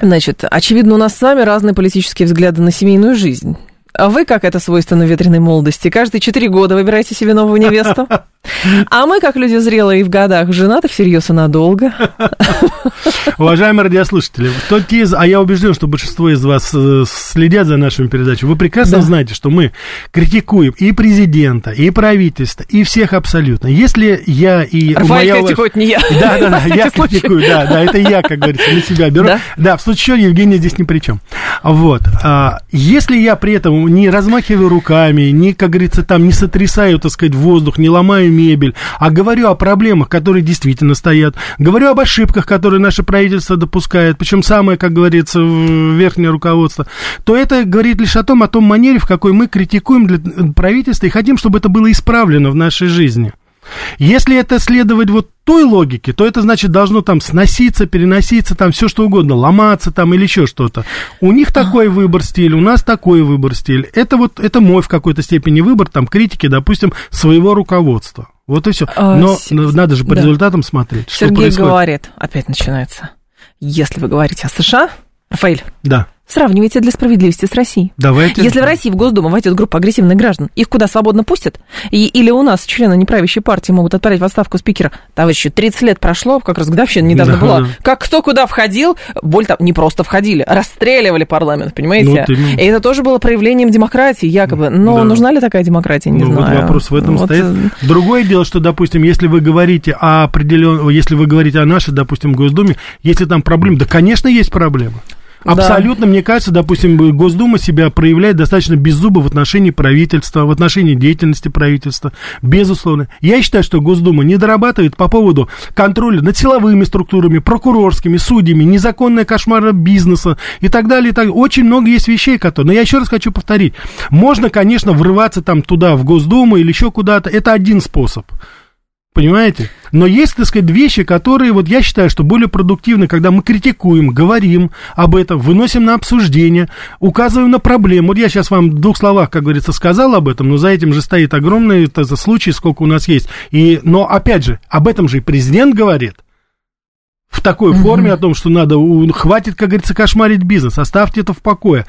Значит, очевидно, у нас с вами разные политические взгляды на семейную жизнь. А вы, как это свойственно ветреной молодости, каждые четыре года выбираете себе новую невесту? А мы, как люди зрелые и в годах, женаты всерьез и надолго. Уважаемые радиослушатели, кто из, а я убежден, что большинство из вас э, следят за нашими передачами, вы прекрасно да. знаете, что мы критикуем и президента, и правительство, и всех абсолютно. Если я и... Рафаэль моя... критикует, не я. Да, да, да, я критикую, да, да, это я, как говорится, на себя беру. Да, да в случае Евгения здесь ни при чем. Вот. А, если я при этом не размахиваю руками, не, как говорится, там не сотрясаю, так сказать, воздух, не ломаю мебель, а говорю о проблемах, которые действительно стоят, говорю об ошибках, которые наше правительство допускает, причем самое, как говорится, верхнее руководство, то это говорит лишь о том, о том манере, в какой мы критикуем для правительства и хотим, чтобы это было исправлено в нашей жизни. Если это следовать вот той логике, то это значит должно там сноситься, переноситься, там все что угодно, ломаться там или еще что-то. У них такой выбор стиля, у нас такой выбор стиль. Это вот, это мой в какой-то степени выбор, там, критики, допустим, своего руководства. Вот и все. А, Но с... надо же по да. результатам смотреть. Сергей что происходит. говорит, опять начинается. Если вы говорите о США, Рафаэль. Да. Сравнивайте для справедливости с Россией. Давайте. Если в России в Госдуму войдет группа агрессивных граждан, их куда свободно пустят? И, или у нас члены неправящей партии могут отправить в отставку спикера? Товарищи, 30 лет прошло, как раз годовщина недавно да, была. Да. Как кто куда входил, боль там не просто входили, расстреливали парламент, понимаете? Ну, и это тоже было проявлением демократии, якобы. Но да. нужна ли такая демократия, не ну, знаю. Вот вопрос в этом вот. стоит. Э, Другое дело, что, допустим, если вы говорите о определенном, если вы говорите о нашей, допустим, Госдуме, если там проблемы, да, конечно, есть проблемы. Абсолютно, да. мне кажется, допустим, Госдума себя проявляет достаточно беззубо в отношении правительства, в отношении деятельности правительства, безусловно. Я считаю, что Госдума не дорабатывает по поводу контроля над силовыми структурами, прокурорскими, судьями, незаконное кошмара бизнеса и так далее. И так. Очень много есть вещей, которые... Но я еще раз хочу повторить. Можно, конечно, врываться там туда, в Госдуму или еще куда-то. Это один способ. Понимаете? Но есть, так сказать, вещи, которые, вот я считаю, что более продуктивны, когда мы критикуем, говорим об этом, выносим на обсуждение, указываем на проблему. Вот я сейчас вам в двух словах, как говорится, сказал об этом, но за этим же стоит огромный это, случай, сколько у нас есть. И, но, опять же, об этом же и президент говорит в такой mm-hmm. форме о том, что надо, хватит, как говорится, кошмарить бизнес, оставьте это в покое,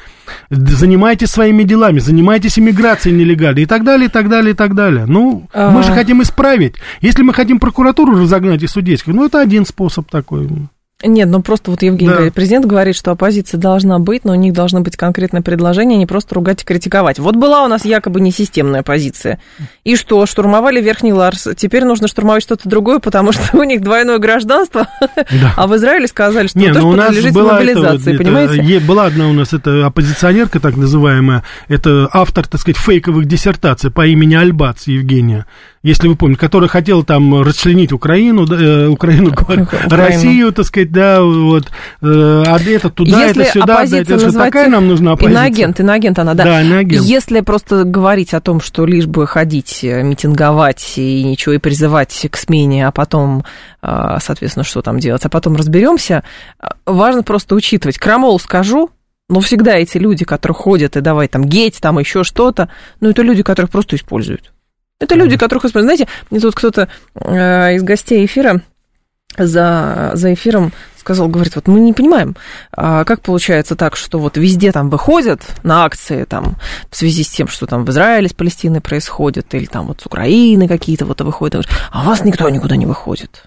занимайтесь своими делами, занимайтесь иммиграцией нелегальной и так далее, и так далее, и так далее. Ну, uh-huh. мы же хотим исправить. Если мы хотим прокуратуру разогнать и судейскую, ну, это один способ такой. Нет, ну просто вот Евгений да. говорит, президент говорит, что оппозиция должна быть, но у них должно быть конкретное предложение, а не просто ругать и критиковать. Вот была у нас якобы несистемная позиция. И что, штурмовали Верхний Ларс, теперь нужно штурмовать что-то другое, потому что у них двойное гражданство, да. а в Израиле сказали, что Не, тоже ну, подлежит мобилизации, это, понимаете? Это, была одна у нас, это оппозиционерка так называемая, это автор, так сказать, фейковых диссертаций по имени Альбац Евгения если вы помните, который хотел там расчленить Украину, да, э, Украину, говорю, Россию, так сказать, да, вот, э, а это туда, Если это сюда, да, это же такая нам нужна оппозиция. Иноагент, иноагент она, да. Да, иноагент. Если просто говорить о том, что лишь бы ходить, э, митинговать и ничего, и призывать к смене, а потом, соответственно, что там делать, а потом разберемся, важно просто учитывать. Крамол скажу, но всегда эти люди, которые ходят и давай там геть, там еще что-то, ну, это люди, которых просто используют. Это люди, которых используют. Знаете, мне тут кто-то э, из гостей эфира за, за эфиром сказал, говорит, вот мы не понимаем, а как получается так, что вот везде там выходят на акции там в связи с тем, что там в Израиле с Палестиной происходит, или там вот с Украины какие-то вот выходят, а у вас никто никуда не выходит.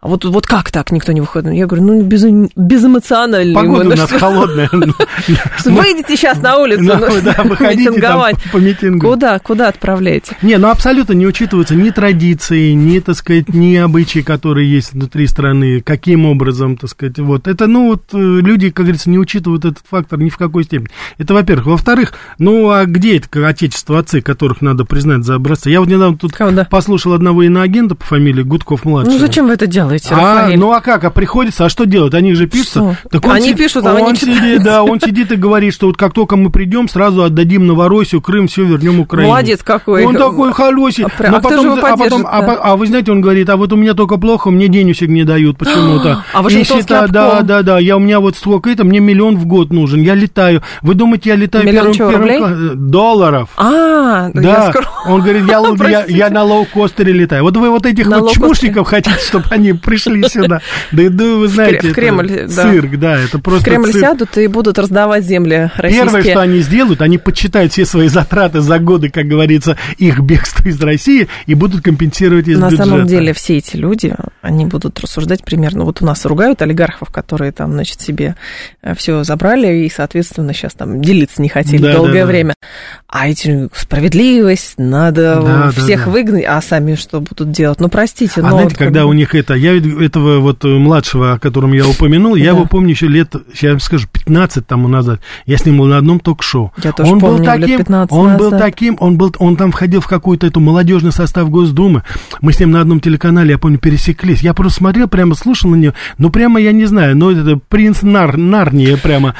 А вот, вот как так никто не выходит? Я говорю, ну, без, безэмоционально. Погода у нас холодная. Выйдите сейчас на улицу митинговать. по митингу. Куда, куда отправляете? Не, ну абсолютно не учитываются ни традиции, ни, так сказать, ни обычаи, которые есть внутри страны, каким образом, так сказать, вот. Это, ну, вот э, люди, как говорится, не учитывают этот фактор ни в какой степени. Это, во-первых. Во-вторых, ну, а где это отечество отцы, которых надо признать за образцы? Я вот недавно тут послушал одного иноагента по фамилии Гудков-младший. Ну, зачем вы это делаете, а? Ну а как, а приходится, а что делать? Они же пишут. Так они си... пишут, а он они сидит, Да, он сидит и говорит, что вот как только мы придем, сразу отдадим Новороссию, Крым, все вернем Украину. Молодец какой. Он такой холосий. А, но а потом, а, потом а, а вы знаете, он говорит, а вот у меня только плохо, мне денежек не дают почему-то. А Вашингтонский обком. Да, да, да, я у меня вот столько это, мне миллион в год нужен, я летаю. Вы думаете, я летаю миллион первым, чего, первым долларов? А, да. Он говорит, я, я, я на лоу-костере летаю. Вот вы вот этих вот чмушников хотите, чтобы они они пришли сюда. Да и ну, вы знаете, в Кремль, да. цирк, да, это просто В Кремль цирк. сядут и будут раздавать земли российские. Первое, что они сделают, они подсчитают все свои затраты за годы, как говорится, их бегства из России и будут компенсировать из На бюджета. самом деле все эти люди, они будут рассуждать примерно, вот у нас ругают олигархов, которые там, значит, себе все забрали и, соответственно, сейчас там делиться не хотели Да, долгое да, да. время. А эти справедливость, надо Да, да, всех да. выгнать, а сами что будут делать? Ну, простите, А но... знаете, вот как когда бы- у них это, я ведь этого вот э, младшего, о котором я упомянул, я его помню еще лет, я вам скажу, 15 тому назад. Я с ним был на одном ток-шоу. Я тоже он помню, был лет таким, 15 он был назад. таким, он был, он там входил в какой-то эту молодежный состав Госдумы. Мы с ним на одном телеканале, я помню, пересеклись. Я просто смотрел, прямо слушал на него. Ну, прямо, я не знаю, ну, это принц Нар, Нарния прямо.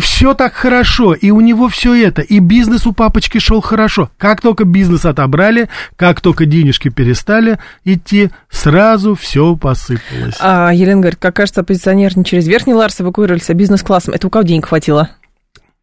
все так хорошо, и у него все это, и бизнес у папочки шел хорошо. Как только бизнес отобрали, как только денежки перестали идти, сразу все посыпалось. А Елена говорит, как кажется, оппозиционер не через верхний Ларс эвакуировались, а бизнес-классом. Это у кого денег хватило?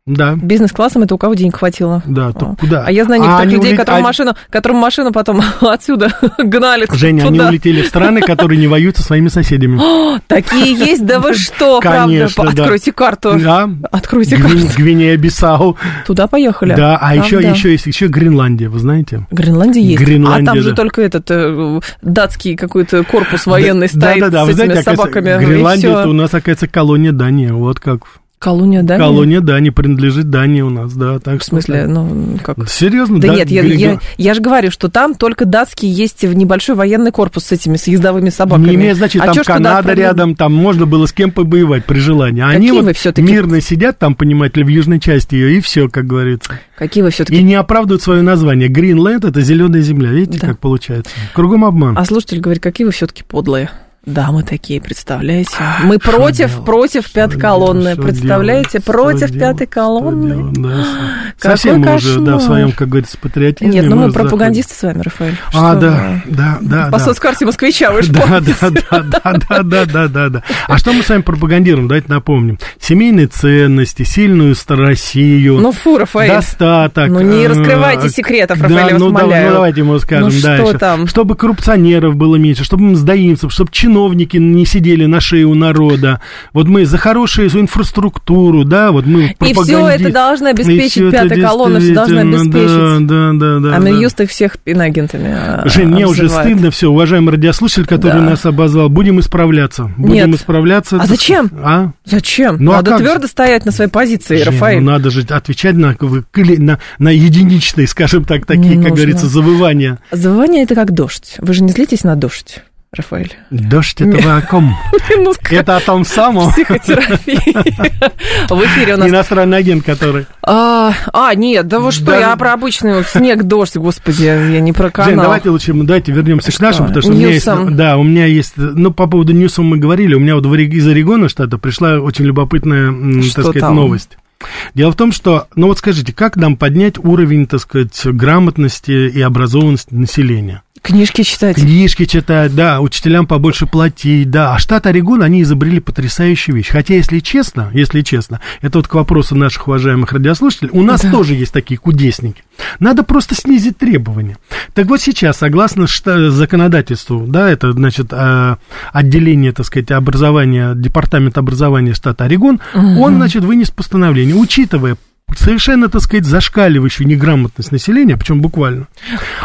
Да. Бизнес-классом это у кого денег хватило? Да, то куда? А я знаю А некоторых они людей, улет- которым, а- машину, которым машину потом отсюда гнали Женя, они туда. улетели в страны, которые не воюют со своими соседями. Такие есть, да вы что, правда? Откройте карту. Да. Откройте карту. Гвинея-Бисау. Туда поехали. Да, а еще, еще есть еще Гренландия, вы знаете? Гренландия есть. Гренландия, а там же только этот э, датский какой-то корпус военный стоит с этими собаками. Гренландия это у нас, оказывается, колония Дании. Вот как. Колония, да? Колония Дании принадлежит Дании у нас, да. Так В смысле, ну, как... Серьезно? Да, нет, я, я, я же говорю, что там только датский есть в небольшой военный корпус с этими с ездовыми собаками. Не имеет значения, А там чё Канада отправили? рядом, там можно было с кем побоевать при желании. А они Какие вот вы всё-таки- мирно сидят там, понимаете ли, в южной части ее, и все, как говорится. Какие вы все-таки... И не оправдывают свое название. Гринленд это зеленая земля. Видите, Да. как получается? Кругом обман. А слушатель говорит, какие вы все-таки подлые. Да, мы такие, представляете? Мы против, делать? против Что пятой делать? колонны. Что Представляете? делать? против Что пятой колонны. Что? Да, Какой Совсем мы уже, да, в кошмар. своем, как говорится, патриотизме. Нет, ну мы заходим. пропагандисты с вами, Рафаэль. А, Что да, вы? да, да. По да. соцкарте москвича, вы же Да, да, да, да, да, да, да, да, да. А что мы с вами пропагандируем? Давайте напомним. Семейные ценности, сильную Россию, Ну фу, Рафаэль. достаток. Ну, не э, раскрывайте секретов, да, Рафаэль, вас ну, да- умоляю. ну, давайте мы скажем Ну, что дальше. там? Чтобы коррупционеров было меньше, чтобы мздоимцев, чтобы чиновники не сидели на шее у народа. Вот мы за хорошую инфраструктуру, да, вот мы И все пропаганди- это должна И обеспечить пятая колонна, все должна обеспечить. Да, да, да. а да. Минюст их всех инагентами а, Жень, мне уже стыдно все, уважаемый радиослушатель, который Да. нас обозвал. Будем исправляться. Будем Нет. исправляться. А зачем? А? Зачем? Ну, а Надо же? твердо стоять на своей позиции, Жень, Рафаэль. ну надо же отвечать на, на, на единичные, скажем так, такие, Не как нужно. говорится, завывания. Завывание это как дождь. Вы же не злитесь на дождь, Рафаэль. Дождь этого о ком? Ну, Это о том самом психотерапии. В эфире у нас... иностранный агент, который... А, а, нет, да вы что, Да. я про обычный снег, дождь, господи, я не про канал. Жень, давайте лучше, давайте вернемся к нашим, потому что у меня есть, Ньюсом. да, у меня есть, ну, по поводу Ньюсом мы говорили, у меня вот из Орегона штата пришла очень любопытная, Что так сказать, там? новость. Дело в том, что, ну вот скажите, как нам поднять уровень, так сказать, грамотности и образованности населения? Книжки читать. Книжки читать, да, учителям побольше платить, да. А штат Орегон, они изобрели потрясающую вещь. Хотя, если честно, если честно, это вот к вопросу наших уважаемых радиослушателей, у нас Да. тоже есть такие кудесники. Надо просто снизить требования. Так вот сейчас, согласно шта- законодательству, да, это, значит, а, отделение, так сказать, образования, департамент образования штата Орегон, он, значит, вынес постановление, учитывая совершенно, так сказать, зашкаливающую неграмотность населения, причем буквально.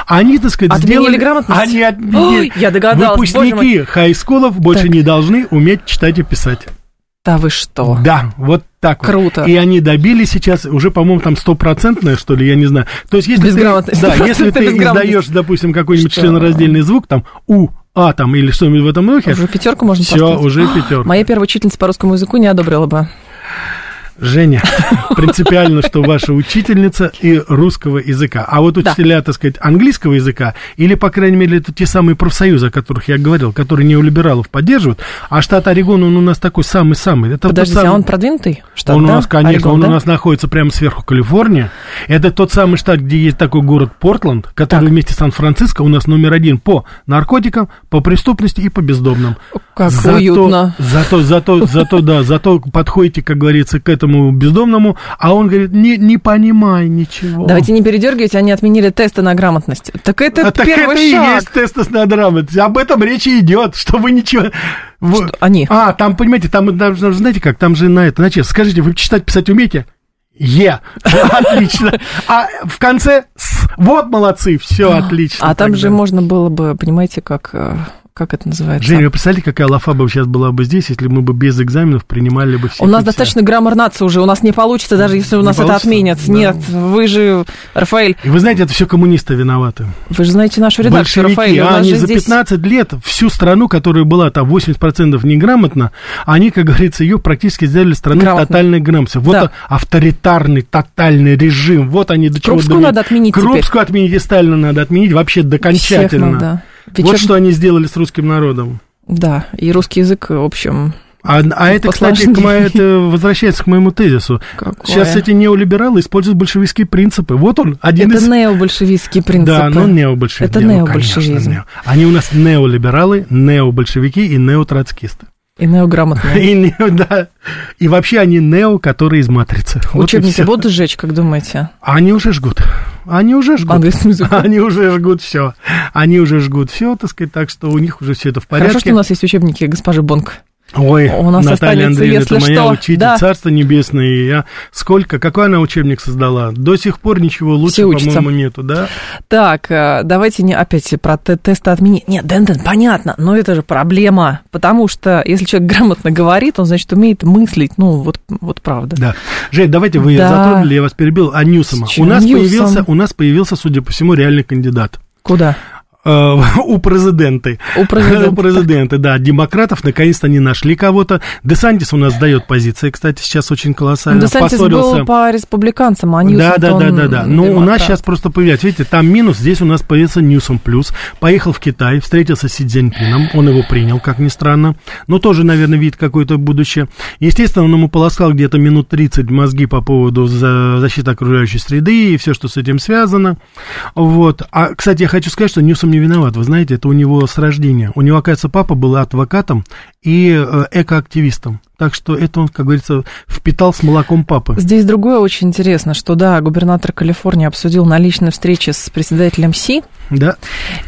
Они, так сказать, Отменили сделали... грамотность? Они отменили. Ой, я догадалась, Выпускники хай-скулов больше Так. не должны уметь читать и писать. Да вы что? Да, вот так вот. Круто. И они добились сейчас, уже, по-моему, там стопроцентное, что ли, я не знаю. То есть, если ты, да, если ты издаешь, допустим, какой-нибудь членораздельный звук, там, у, а, там, или что-нибудь в этом духе, Уже пятерку можно все, поставить? уже пятерка. Моя первая учительница по русскому языку не одобрила бы. Женя, принципиально, что ваша учительница и русского языка. А вот Да. учителя, так сказать, английского языка, или, по крайней мере, это те самые профсоюзы, о которых я говорил, которые неолибералов поддерживают, а штат Орегон, он у нас такой самый-самый. Это Подождите, самый- а он продвинутый штат, он у да? нас, конечно, Орегон, он да? у нас находится прямо сверху Калифорния. Это тот самый штат, где есть такой город Портленд, который Так. вместе с Сан-Франциско у нас номер один по наркотикам, по преступности и по бездомным. Как Зато- уютно. Зато, зато, зато, да, зато подходите, как говорится, к этому этому бездомному, а он говорит, не, не понимай ничего. Давайте не передергивайте, они отменили тесты на грамотность. Так это а так первый это шаг. и есть тесты на грамотность. Об этом речь идет, что вы ничего... Что они? А, там, понимаете, там, там знаете как, там же на это, значит, скажите, вы читать, писать умеете? Е. Отлично. А в конце с. Вот молодцы, все отлично. А там же можно было бы, понимаете, как, э, как это называется? Женя, вы представляете, какая лафа бы сейчас была бы здесь, если мы бы без экзаменов принимали бы все. У нас достаточно граммар нации уже, у нас не получится, даже если у Не нас это отменят. Да. Нет, вы же, Рафаэль, И вы знаете, это все коммунисты виноваты. вы же знаете нашу редакцию, Большевики, Рафаэль. А они за здесь... 15 лет всю страну, которая была там 80% неграмотна, они, как говорится, ее практически сделали страной Грамотно. тотальной грамотности. Вот Да. авторитарный, тотальный режим. Вот они до чего Крупскую надо отменить теперь. Крупскую отменить и Сталина надо отменить вообще Всех докончательно. Надо. Вот что они сделали с русским народом. Да, и русский язык, в общем, А, а это, кстати, к мо- это возвращается к моему тезису. какое. Сейчас эти неолибералы используют большевистские принципы. Вот он, один Это из... необольшевистские принципы. Да, ну необольшевики. Это ну, необольшевизм. конечно, нео. Они у нас неолибералы, необольшевики и неотроцкисты. И неограмотные. И, не- да. и вообще они нео, которые из матрицы. Вот Учебники всё. будут сжечь, как думаете? Они уже жгут. Они уже жгут. Английским языком. Они уже жгут все. Они уже жгут все, так сказать, так что у них уже все это в порядке. Хорошо, что у нас есть учебники госпожи Бонк. Ой, У нас Наталья останется, Андреевна, если это моя что. учитель, Да. царство небесное. и Я сколько, какой она учебник создала? До сих пор ничего лучше, по-моему, нету, да? Так, э, давайте не опять про те- тесты отменить. Нет, Дэн, Дэн, понятно, но это же проблема, потому что если человек грамотно говорит, он, значит, умеет мыслить, ну, вот, вот правда. Да. Жень, давайте вы Да. затронули, я вас перебил, а Ньюсома. У нас, Ньюсом? появился, у нас появился, судя по всему, реальный кандидат. Куда? Э, у президента. У президента. У президента, да. Демократов наконец-то не нашли кого-то. Десантис у нас дает позиции, кстати, сейчас очень колоссально. Десантис Поссорился. был по республиканцам, а Ньюсом Да, да, да, да, да. Но у нас сейчас просто появляется, видите, там минус, здесь у нас появился Ньюсом плюс. Поехал в Китай, встретился с Си Цзиньпином, он его принял, как ни странно. Но тоже, наверное, видит какое-то будущее. Естественно, он ему полоскал где-то минут 30 мозги по поводу за- защиты окружающей среды и все, что с этим связано. Вот. А, кстати, я хочу сказать, что Ньюсом не виноват. Вы знаете, это у него с рождения. У него, оказывается, папа был адвокатом и э, экоактивистом. Так что это он, как говорится, впитал с молоком папы. Здесь другое очень интересно, что, да, губернатор Калифорнии обсудил на личной встрече с председателем СИ, Да.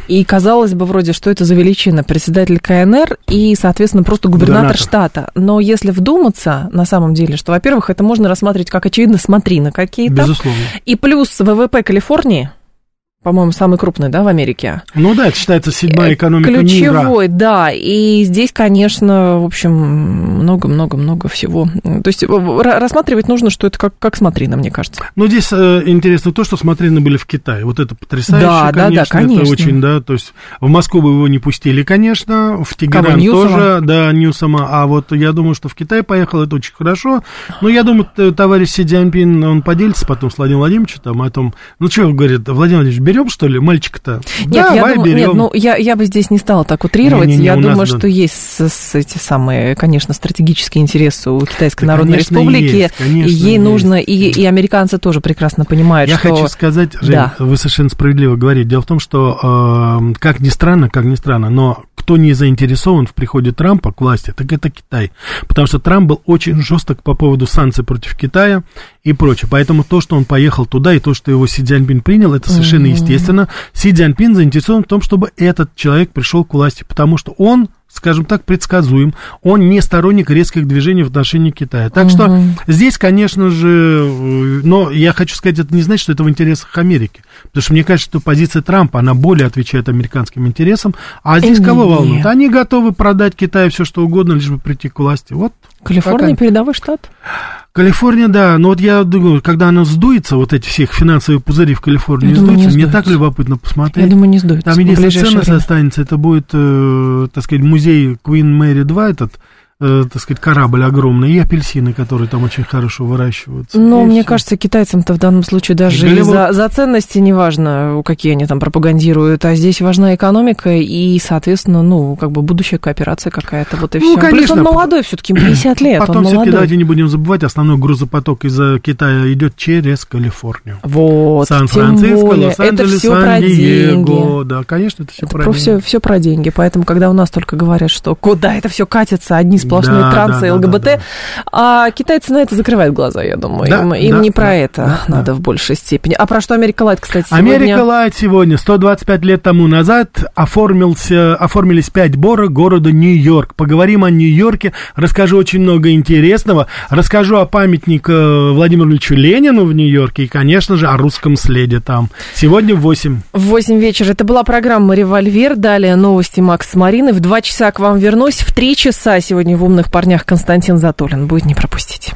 и казалось бы вроде, что это за величина председатель КНР и, соответственно, просто губернатор, Губернатор. штата. Но если вдуматься, на самом деле, что, во-первых, это можно рассматривать как, очевидно, смотрины какие-то, Безусловно. и плюс ВВП Калифорнии, по-моему, самый крупный, да, в Америке. Ну да, это считается седьмая экономика мира. Ключевой, да. И здесь, конечно, в общем, много-много-много всего. То есть рассматривать нужно, что это как, как смотрина, мне кажется. Ну, здесь э, интересно то, что смотрины были в Китае. Вот это потрясающе, Да, да, да, конечно. конечно. Это очень, да, то есть в Москву бы его не пустили, конечно, в Тегеран Кого, Ньюсома? тоже, да, Ньюсома, а вот я думаю, что в Китай поехал, это очень хорошо. Но я думаю, товарищ Си Цзиньпин, он поделится потом с Владимиром Владимировичем там о том, ну, что, говорит, Владимир Владимирович, берем, что ли, мальчика-то? Нет, я Давай, думаю, нет, берем. ну я, я бы здесь не стала так утрировать. Не-не-не, я у нас, думаю, да. что есть с, с эти самые, конечно, стратегические интересы у Китайской Да, Народной конечно, Республики. есть, конечно, и ей есть. нужно, и, и американцы тоже прекрасно понимают, Я что... хочу сказать, Жень, Да. вы совершенно справедливо говорите. Дело в том, что, э, как ни странно, как ни странно, но кто не заинтересован в приходе Трампа к власти, так это Китай. Потому что Трамп был очень жесток по поводу санкций против Китая и прочее. Поэтому то, что он поехал туда, и то, что его Си Цзяньпин принял, это совершенно естественно. Си Цзяньпин заинтересован в том, чтобы этот человек пришел к власти, потому что он скажем так, предсказуем. Он не сторонник резких движений в отношении Китая. Так что здесь, конечно же, э, но я хочу сказать, это не значит, что это в интересах Америки. Потому что мне кажется, что позиция Трампа, она более отвечает американским интересам. А здесь Э, кого нет. волнует? Они готовы продать Китаю все, что угодно, лишь бы прийти к власти. Вот. Калифорния Пока. передовой штат? Калифорния, да, но вот я думаю, когда она сдуется, вот эти всех финаансовые пузыри в Калифорнии сдуются, мне так сдуется. любопытно посмотреть. Я думаю, не сдуется Там единственная ценность время. останется, это будет, э, так сказать, музей Queen Mary 2, этот, э, так сказать, корабль огромный, и апельсины, которые там очень хорошо выращиваются. Ну, И мне всё. кажется, китайцам-то в данном случае даже Голливуд. за, за ценности не важно, какие они там пропагандируют, а здесь важна экономика и, соответственно, ну, как бы будущая кооперация какая-то, вот и Ну, все. Плюс конечно. он молодой все-таки, 50 лет, Потом все-таки давайте не будем забывать, основной грузопоток из Китая идет через Калифорнию. Вот, Сан-Франциско, это Лос-Анджелес, все. Сан-Диего. Да, конечно, это все про Про деньги. все, все про деньги. Поэтому, когда у нас только говорят, что куда это все катится, одни сплошные Да, трансы да, ЛГБТ. да, да. А китайцы на это закрывают глаза, я думаю. Да, им им да, не про да, это да, надо да. в большей степени. А про что Америка Лайт, кстати, сегодня? Америка Лайт сегодня, 125 лет тому назад, оформился, оформились пять бора города Нью-Йорк. Поговорим о Нью-Йорке, расскажу очень много интересного, расскажу о памятнике э, Владимиру Ильичу Ленину в Нью-Йорке и, конечно же, о русском следе там. Сегодня в 8. В 8 вечера. Это была программа «Револьвер». Далее новости Макс с Мариной. В 2 часа к вам вернусь. В 3 часа сегодня в «Умных парнях» Константин Затулин. Будет не пропустить.